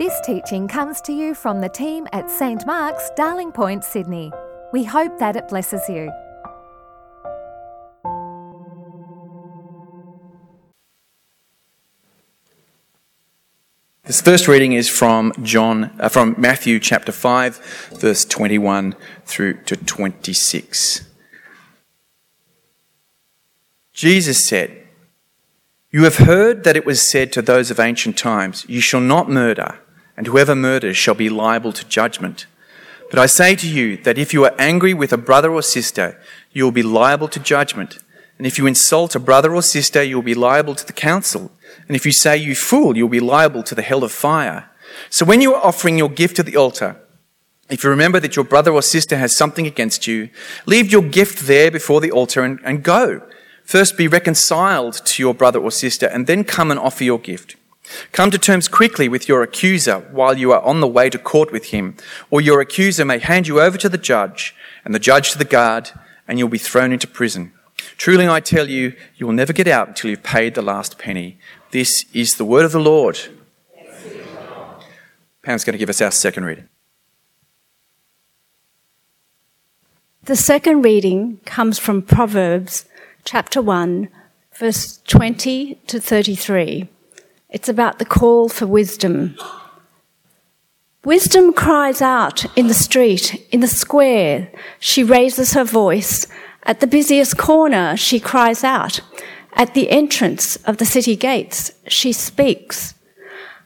This teaching comes to you from the team at St Mark's, Darling Point, Sydney. We hope that it blesses you. This first reading is from John, uh, from Matthew chapter 5, verse 21 through to 26. Jesus said, You have heard that it was said to those of ancient times, You shall not murder, and whoever murders shall be liable to judgment. But I say to you that if you are angry with a brother or sister, you will be liable to judgment. And if you insult a brother or sister, you will be liable to the council. And if you say, You fool, you'll be liable to the hell of fire. So when you are offering your gift to the altar, if you remember that your brother or sister has something against you, leave your gift there before the altar and, and go. First be reconciled to your brother or sister, and then come and offer your gift. Come to terms quickly with your accuser while you are on the way to court with him, or your accuser may hand you over to the judge, and the judge to the guard, and you'll be thrown into prison. Truly I tell you, you will never get out until you've paid the last penny. This is the word of the Lord. Pam's going to give us our second reading. The second reading comes from Proverbs chapter 1, verse 20 to 33. It's about the call for wisdom. Wisdom cries out in the street, in the square. She raises her voice. At the busiest corner, she cries out. At the entrance of the city gates, she speaks.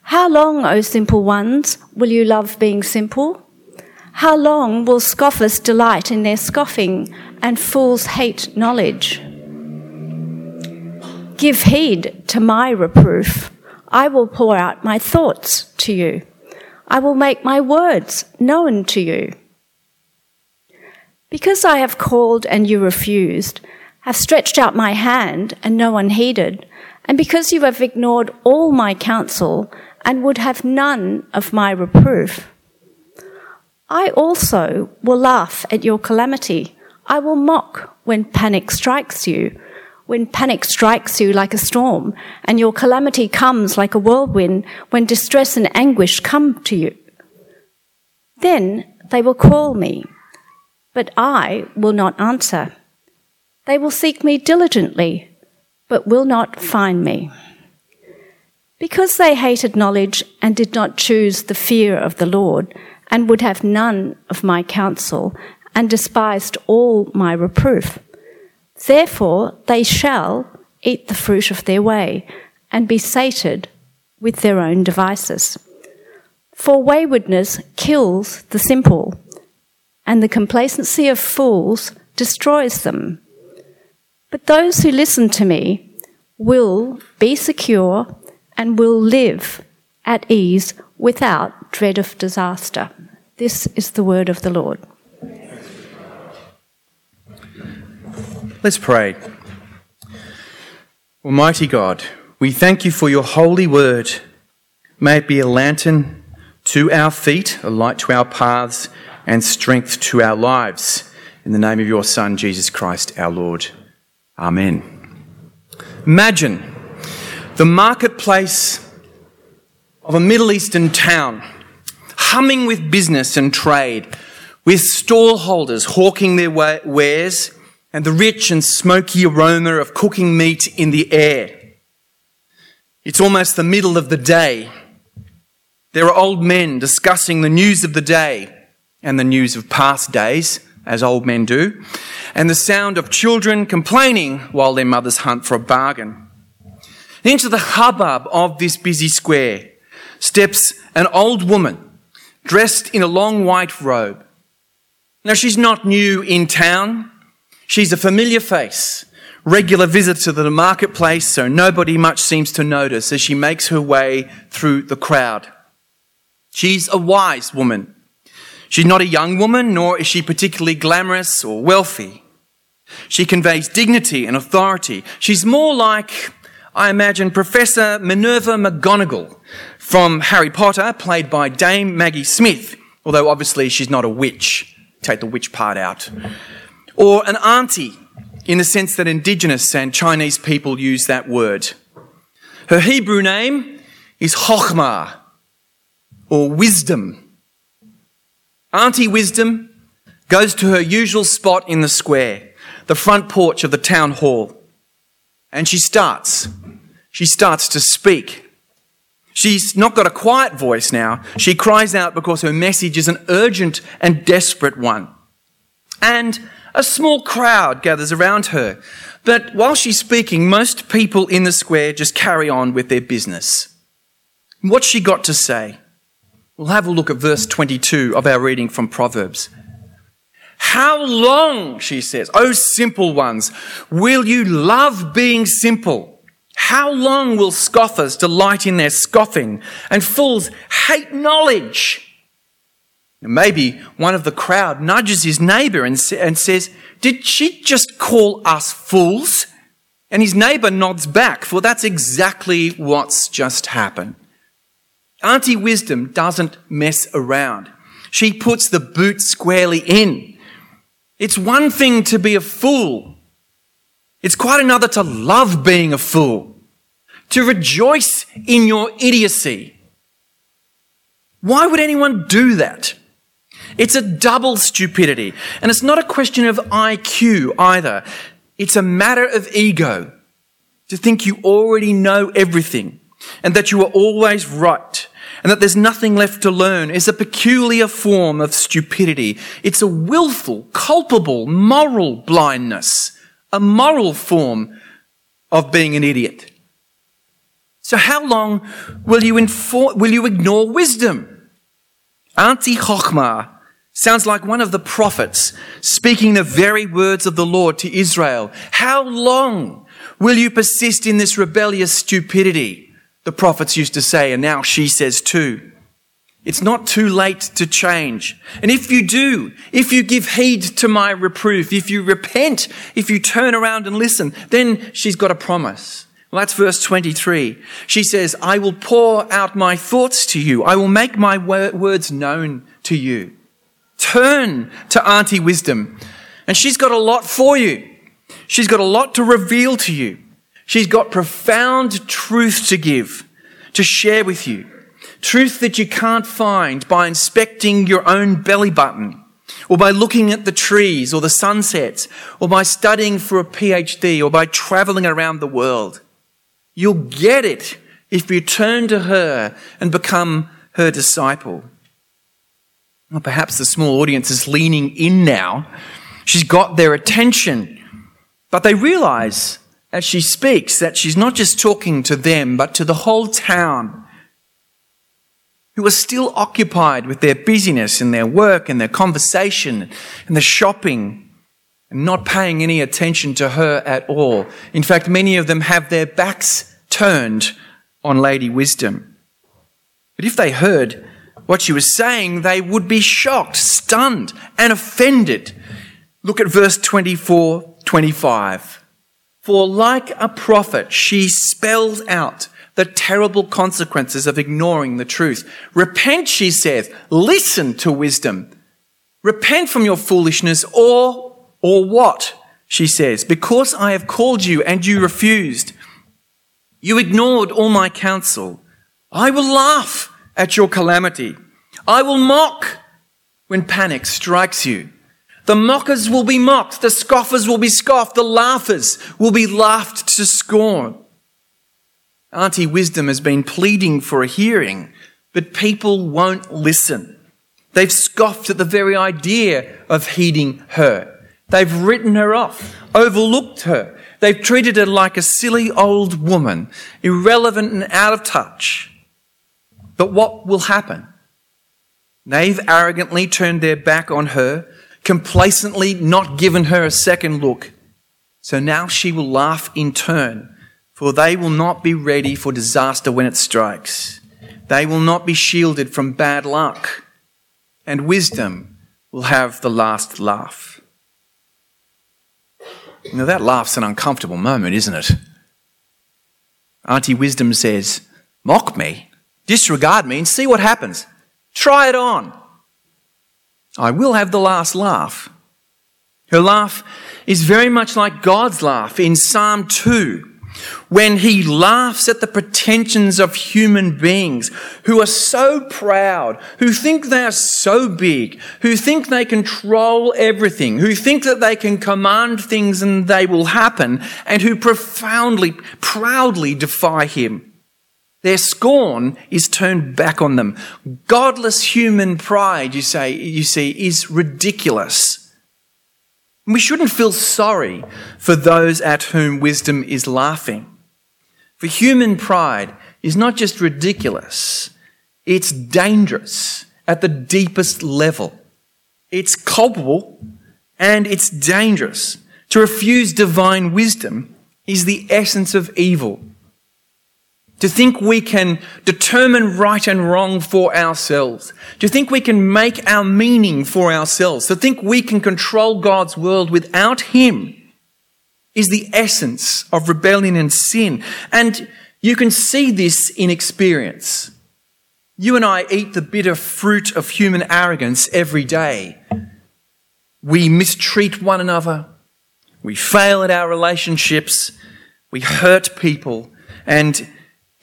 How long, O simple ones, will you love being simple? How long will scoffers delight in their scoffing and fools hate knowledge? Give heed to my reproof. I will pour out my thoughts to you. I will make my words known to you. Because I have called and you refused, have stretched out my hand and no one heeded, and because you have ignored all my counsel and would have none of my reproof, I also will laugh at your calamity. I will mock when panic strikes you when panic strikes you like a storm and your calamity comes like a whirlwind, when distress and anguish come to you. Then they will call me, but I will not answer. They will seek me diligently, but will not find me. Because they hated knowledge and did not choose the fear of the Lord, and would have none of my counsel, and despised all my reproof, Therefore, they shall eat the fruit of their way and be sated with their own devices. For waywardness kills the simple, and the complacency of fools destroys them. But those who listen to me will be secure and will live at ease without dread of disaster. This is the word of the Lord. Let's pray. Almighty God, we thank you for your holy word. May it be a lantern to our feet, a light to our paths, and strength to our lives. In the name of your Son, Jesus Christ, our Lord. Amen. Imagine the marketplace of a Middle Eastern town, humming with business and trade, with stallholders hawking their wares and the rich and smoky aroma of cooking meat in the air. It's almost the middle of the day. There are old men discussing the news of the day and the news of past days, as old men do, and the sound of children complaining while their mothers hunt for a bargain. Into the hubbub of this busy square steps an old woman dressed in a long white robe. Now, she's not new in town. She's a familiar face, regular visitor to the marketplace, so nobody much seems to notice as she makes her way through the crowd. She's a wise woman. She's not a young woman, nor is she particularly glamorous or wealthy. She conveys dignity and authority. She's more like, I imagine, Professor Minerva McGonagall from Harry Potter, played by Dame Maggie Smith, although obviously she's not a witch. Take the witch part out or an auntie in the sense that indigenous and Chinese people use that word. Her Hebrew name is Chokhmah, or wisdom. Auntie Wisdom goes to her usual spot in the square, the front porch of the town hall, and she starts. She starts to speak. She's not got a quiet voice now. She cries out because her message is an urgent and desperate one. And a small crowd gathers around her. But while she's speaking, most people in the square just carry on with their business. What's she got to say? We'll have a look at verse 22 of our reading from Proverbs. How long, she says, O simple ones, will you love being simple? How long will scoffers delight in their scoffing and fools hate knowledge? Maybe one of the crowd nudges his neighbor and, and says, Did she just call us fools? And his neighbor nods back, for that's exactly what's just happened. Auntie Wisdom doesn't mess around. She puts the boot squarely in. It's one thing to be a fool. It's quite another to love being a fool, to rejoice in your idiocy. Why would anyone do that? It's a double stupidity. And it's not a question of IQ either. It's a matter of ego. To think you already know everything and that you are always right and that there's nothing left to learn is a peculiar form of stupidity. It's a willful, culpable, moral blindness, a moral form of being an idiot. So how long will you, inform, will you ignore wisdom? Auntie Chochmah sounds like one of the prophets speaking the very words of the Lord to Israel. How long will you persist in this rebellious stupidity? the prophets used to say, and now she says too. It's not too late to change. And if you do, if you give heed to my reproof, if you repent, if you turn around and listen, then she's got a promise. Well, that's verse 23. She says, I will pour out my thoughts to you. I will make my words known to you. Turn to Auntie Wisdom. And she's got a lot for you. She's got a lot to reveal to you. She's got profound truth to give, to share with you. Truth that you can't find by inspecting your own belly button, or by looking at the trees or the sunsets, or by studying for a PhD, or by traveling around the world. You'll get it if you turn to her and become her disciple. Well, perhaps the small audience is leaning in now. She's got their attention, but they realize as she speaks that she's not just talking to them, but to the whole town who are still occupied with their busyness and their work and their conversation and the shopping and not paying any attention to her at all. In fact, many of them have their backs turned on Lady Wisdom. But if they heard what she was saying, they would be shocked, stunned, and offended. Look at verse 24, 25. For like a prophet, she spells out the terrible consequences of ignoring the truth. Repent, she says. Listen to wisdom. Repent from your foolishness or, or what? She says, because I have called you and you refused. You ignored all my counsel. I will laugh at your calamity. I will mock when panic strikes you. The mockers will be mocked, the scoffers will be scoffed, the laughers will be laughed to scorn. Auntie Wisdom has been pleading for a hearing, but people won't listen. They've scoffed at the very idea of heeding her. They've written her off, overlooked her. They've treated her like a silly old woman, irrelevant and out of touch. But what will happen? They've arrogantly turned their back on her complacently not given her a second look. So now she will laugh in turn, for they will not be ready for disaster when it strikes. They will not be shielded from bad luck, and wisdom will have the last laugh. Now, that laugh's an uncomfortable moment, isn't it? Auntie Wisdom says, Mock me, disregard me, and see what happens. Try it on. I will have the last laugh. Her laugh is very much like God's laugh in Psalm 2, when he laughs at the pretensions of human beings who are so proud, who think they are so big, who think they control everything, who think that they can command things and they will happen, and who profoundly, proudly defy him. Their scorn is turned back on them. Godless human pride, you say, you see, is ridiculous. We shouldn't feel sorry for those at whom wisdom is laughing. For human pride is not just ridiculous, it's dangerous at the deepest level. It's culpable and it's dangerous. To refuse divine wisdom is the essence of evil. To think we can determine right and wrong for ourselves. To think we can make our meaning for ourselves. To think we can control God's world without Him is the essence of rebellion and sin. And you can see this in experience. You and I eat the bitter fruit of human arrogance every day. We mistreat one another. We fail at our relationships. We hurt people. And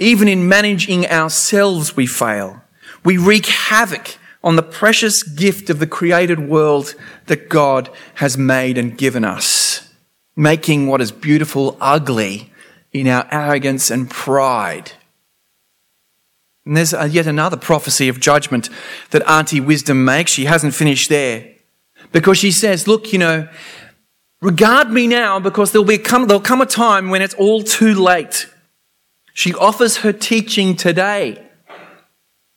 even in managing ourselves, we fail. We wreak havoc on the precious gift of the created world that God has made and given us, making what is beautiful ugly in our arrogance and pride. And there's uh, yet another prophecy of judgment that Auntie Wisdom makes. She hasn't finished there. Because she says, look, you know, regard me now because there'll, be come, there'll come a time when it's all too late. She offers her teaching today.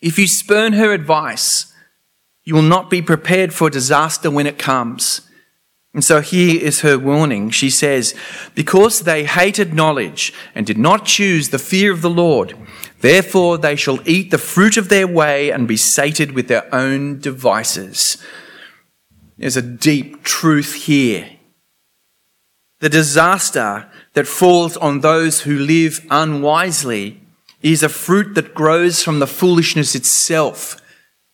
If you spurn her advice, you will not be prepared for disaster when it comes. And so here is her warning. She says, Because they hated knowledge and did not choose the fear of the Lord, therefore they shall eat the fruit of their way and be sated with their own devices. There's a deep truth here. The disaster that falls on those who live unwisely is a fruit that grows from the foolishness itself.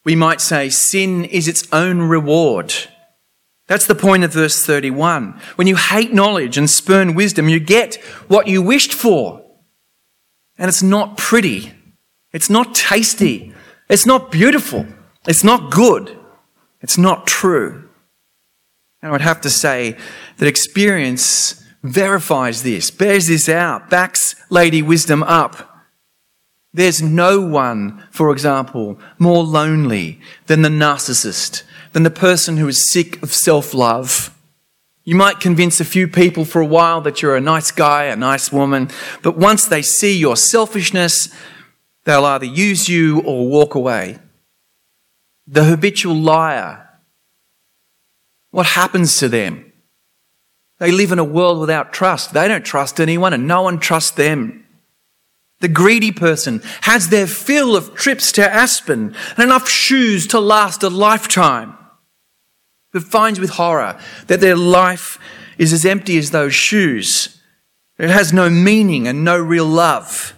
We might say sin is its own reward. That's the point of verse 31. When you hate knowledge and spurn wisdom, you get what you wished for. And it's not pretty. It's not tasty. It's not beautiful. It's not good. It's not true. And I would have to say that experience verifies this, bears this out, backs Lady Wisdom up. There's no one, for example, more lonely than the narcissist, than the person who is sick of self love. You might convince a few people for a while that you're a nice guy, a nice woman, but once they see your selfishness, they'll either use you or walk away. The habitual liar, what happens to them? They live in a world without trust. They don't trust anyone and no one trusts them. The greedy person has their fill of trips to Aspen and enough shoes to last a lifetime, but finds with horror that their life is as empty as those shoes. It has no meaning and no real love.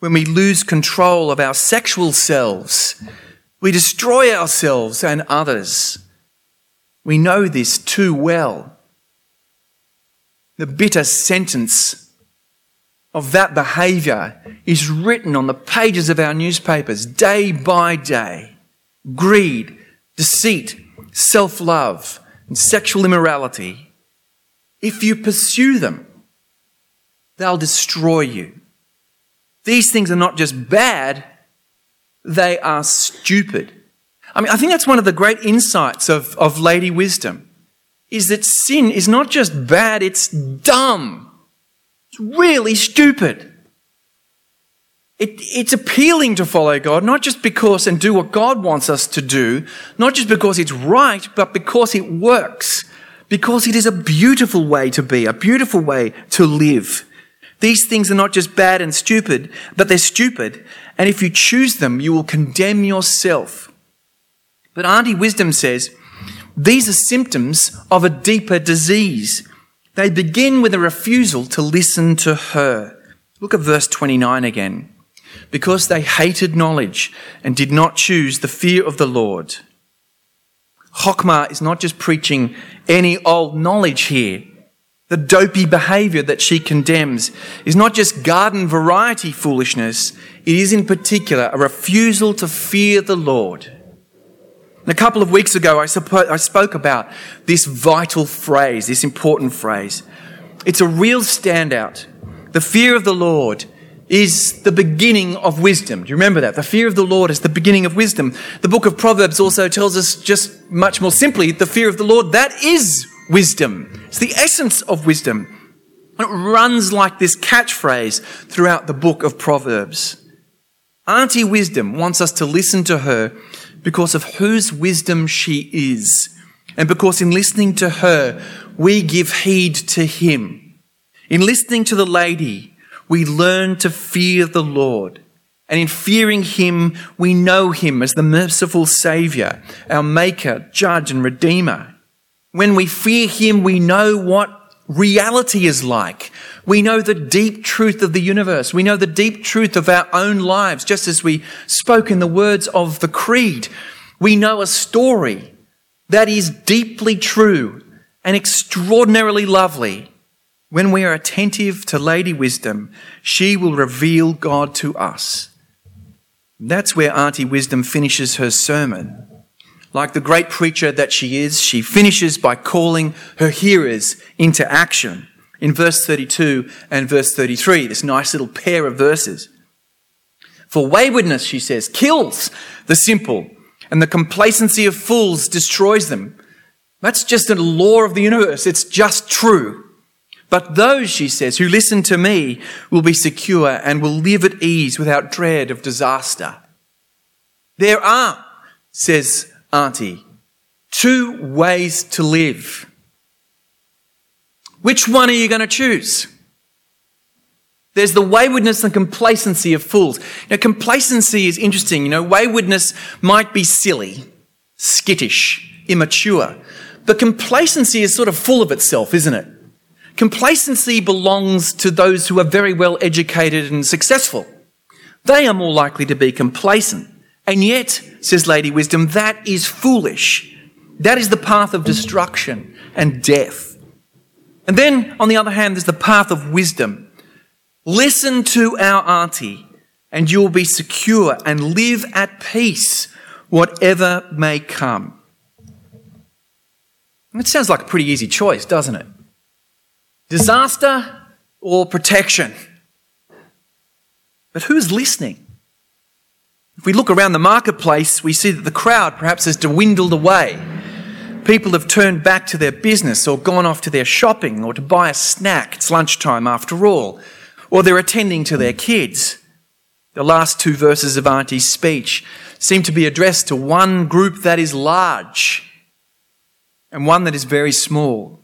When we lose control of our sexual selves, we destroy ourselves and others. We know this too well. The bitter sentence of that behaviour is written on the pages of our newspapers day by day. Greed, deceit, self love, and sexual immorality. If you pursue them, they'll destroy you. These things are not just bad, they are stupid. I mean, I think that's one of the great insights of, of Lady Wisdom is that sin is not just bad, it's dumb. It's really stupid. It, it's appealing to follow God, not just because and do what God wants us to do, not just because it's right, but because it works. Because it is a beautiful way to be, a beautiful way to live. These things are not just bad and stupid, but they're stupid. And if you choose them, you will condemn yourself. But Auntie Wisdom says, these are symptoms of a deeper disease. They begin with a refusal to listen to her. Look at verse 29 again. Because they hated knowledge and did not choose the fear of the Lord. Chokmah is not just preaching any old knowledge here. The dopey behavior that she condemns is not just garden variety foolishness, it is in particular a refusal to fear the Lord. And a couple of weeks ago, I, I spoke about this vital phrase, this important phrase. It's a real standout. The fear of the Lord is the beginning of wisdom. Do you remember that? The fear of the Lord is the beginning of wisdom. The book of Proverbs also tells us just much more simply the fear of the Lord, that is wisdom. It's the essence of wisdom. and It runs like this catchphrase throughout the book of Proverbs. Auntie Wisdom wants us to listen to her because of whose wisdom she is. And because in listening to her, we give heed to him. In listening to the lady, we learn to fear the Lord. And in fearing him, we know him as the merciful Saviour, our Maker, Judge, and Redeemer. When we fear him, we know what reality is like. We know the deep truth of the universe. We know the deep truth of our own lives, just as we spoke in the words of the Creed. We know a story that is deeply true and extraordinarily lovely. When we are attentive to Lady Wisdom, she will reveal God to us. That's where Auntie Wisdom finishes her sermon. Like the great preacher that she is, she finishes by calling her hearers into action in verse 32 and verse 33, this nice little pair of verses. For waywardness, she says, kills the simple, and the complacency of fools destroys them. That's just a law of the universe. It's just true. But those, she says, who listen to me will be secure and will live at ease without dread of disaster. There are, says Auntie, two ways to live. Which one are you going to choose? There's the waywardness and complacency of fools. Now, complacency is interesting. You know, waywardness might be silly, skittish, immature, but complacency is sort of full of itself, isn't it? Complacency belongs to those who are very well educated and successful. They are more likely to be complacent. And yet, says Lady Wisdom, that is foolish. That is the path of destruction and death. And then, on the other hand, there's the path of wisdom. Listen to our auntie, and you will be secure and live at peace, whatever may come. It sounds like a pretty easy choice, doesn't it? Disaster or protection? But who's listening? If we look around the marketplace, we see that the crowd perhaps has dwindled away. People have turned back to their business or gone off to their shopping or to buy a snack. It's lunchtime after all. Or they're attending to their kids. The last two verses of Auntie's speech seem to be addressed to one group that is large and one that is very small.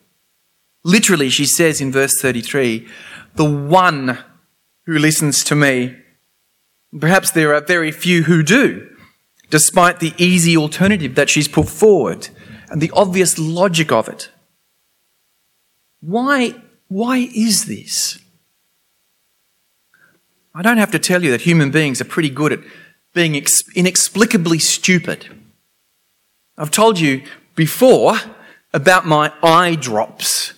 Literally, she says in verse 33 the one who listens to me Perhaps there are very few who do, despite the easy alternative that she's put forward and the obvious logic of it. Why, why is this? I don't have to tell you that human beings are pretty good at being inexplicably stupid. I've told you before about my eye drops.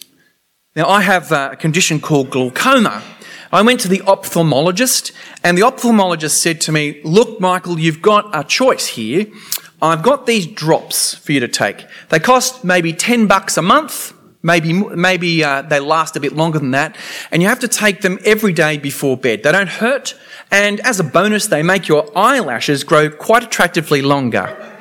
Now, I have uh, a condition called glaucoma, I went to the ophthalmologist, and the ophthalmologist said to me, Look, Michael, you've got a choice here. I've got these drops for you to take. They cost maybe 10 bucks a month. Maybe, maybe uh, they last a bit longer than that. And you have to take them every day before bed. They don't hurt. And as a bonus, they make your eyelashes grow quite attractively longer.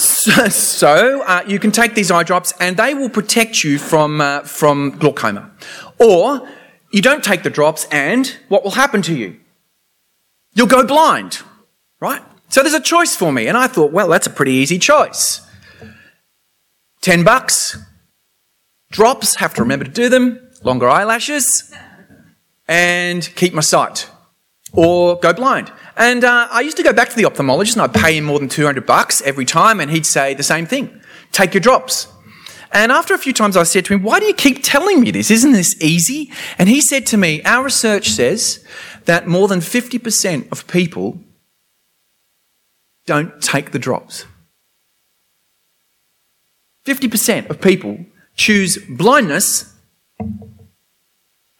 so, uh, you can take these eye drops and they will protect you from, uh, from glaucoma. Or you don't take the drops, and what will happen to you? You'll go blind, right? So there's a choice for me. And I thought, well, that's a pretty easy choice. 10 bucks, drops, have to remember to do them, longer eyelashes, and keep my sight. Or go blind. And uh, I used to go back to the ophthalmologist and I'd pay him more than 200 bucks every time, and he'd say the same thing take your drops. And after a few times, I said to him, Why do you keep telling me this? Isn't this easy? And he said to me, Our research says that more than 50% of people don't take the drops. 50% of people choose blindness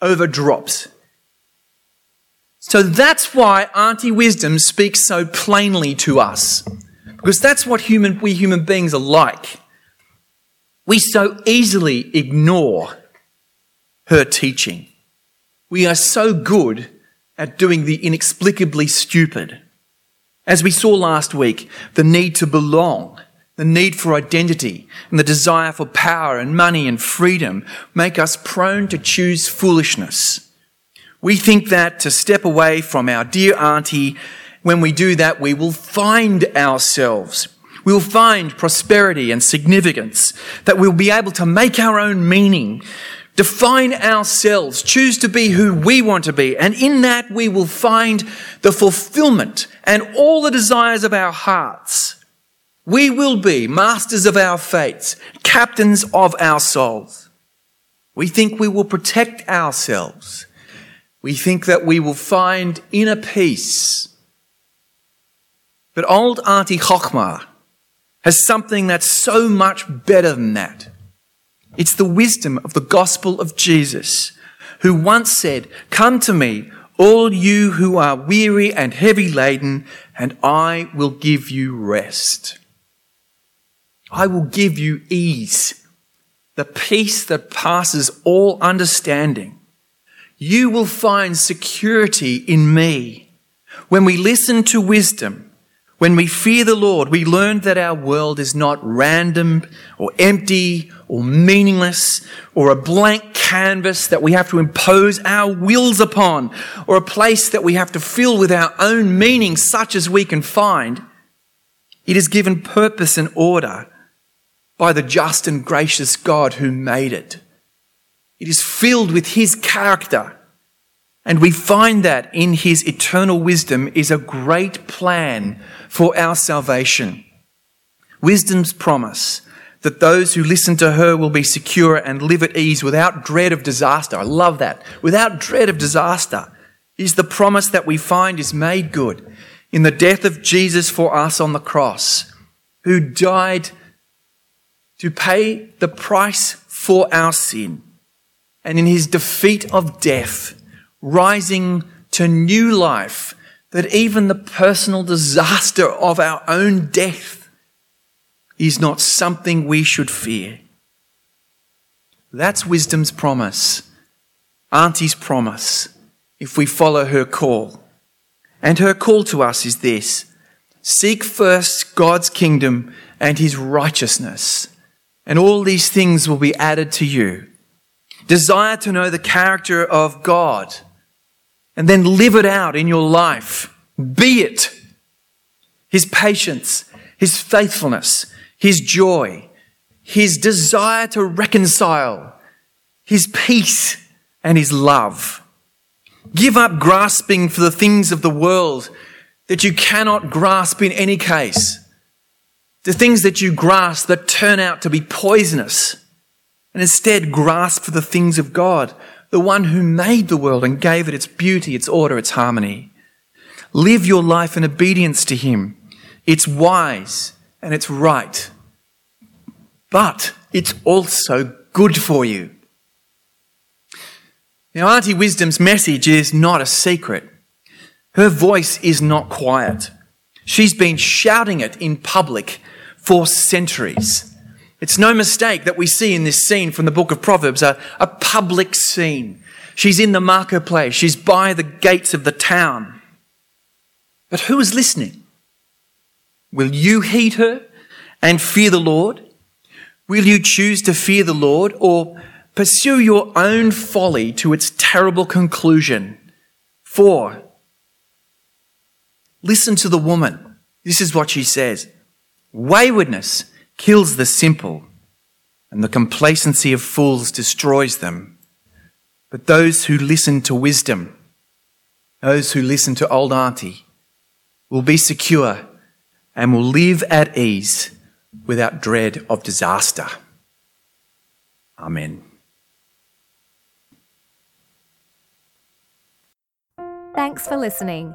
over drops. So that's why Auntie Wisdom speaks so plainly to us. Because that's what human, we human beings are like. We so easily ignore her teaching. We are so good at doing the inexplicably stupid. As we saw last week, the need to belong, the need for identity, and the desire for power and money and freedom make us prone to choose foolishness. We think that to step away from our dear auntie, when we do that, we will find ourselves. We'll find prosperity and significance, that we'll be able to make our own meaning, define ourselves, choose to be who we want to be, and in that we will find the fulfillment and all the desires of our hearts. We will be masters of our fates, captains of our souls. We think we will protect ourselves. We think that we will find inner peace. But old Auntie Chochmah has something that's so much better than that. It's the wisdom of the gospel of Jesus, who once said, Come to me, all you who are weary and heavy laden, and I will give you rest. I will give you ease, the peace that passes all understanding. You will find security in me. When we listen to wisdom, when we fear the Lord, we learn that our world is not random or empty or meaningless or a blank canvas that we have to impose our wills upon or a place that we have to fill with our own meaning such as we can find. It is given purpose and order by the just and gracious God who made it. It is filled with His character and we find that in his eternal wisdom is a great plan for our salvation. Wisdom's promise that those who listen to her will be secure and live at ease without dread of disaster. I love that. Without dread of disaster is the promise that we find is made good in the death of Jesus for us on the cross, who died to pay the price for our sin. And in his defeat of death, rising to new life, that even the personal disaster of our own death is not something we should fear. That's wisdom's promise, Auntie's promise, if we follow her call. And her call to us is this seek first God's kingdom and his righteousness, and all these things will be added to you. Desire to know the character of God and then live it out in your life. Be it His patience, His faithfulness, His joy, His desire to reconcile, His peace, and His love. Give up grasping for the things of the world that you cannot grasp in any case. The things that you grasp that turn out to be poisonous. And instead grasp for the things of God the one who made the world and gave it its beauty, its order, its harmony. Live your life in obedience to Him. It's wise and it's right. But it's also good for you. Now, Auntie Wisdom's message is not a secret. Her voice is not quiet. She's been shouting it in public for centuries. It's no mistake that we see in this scene from the book of Proverbs a, a public scene. She's in the marketplace, she's by the gates of the town. But who is listening? Will you heed her and fear the Lord? Will you choose to fear the Lord or pursue your own folly to its terrible conclusion? For, listen to the woman. This is what she says Waywardness kills the simple, and the complacency of fools destroys them. But those who listen to wisdom, those who listen to old auntie, will be secure and will live at ease without dread of disaster. Amen. Thanks for listening.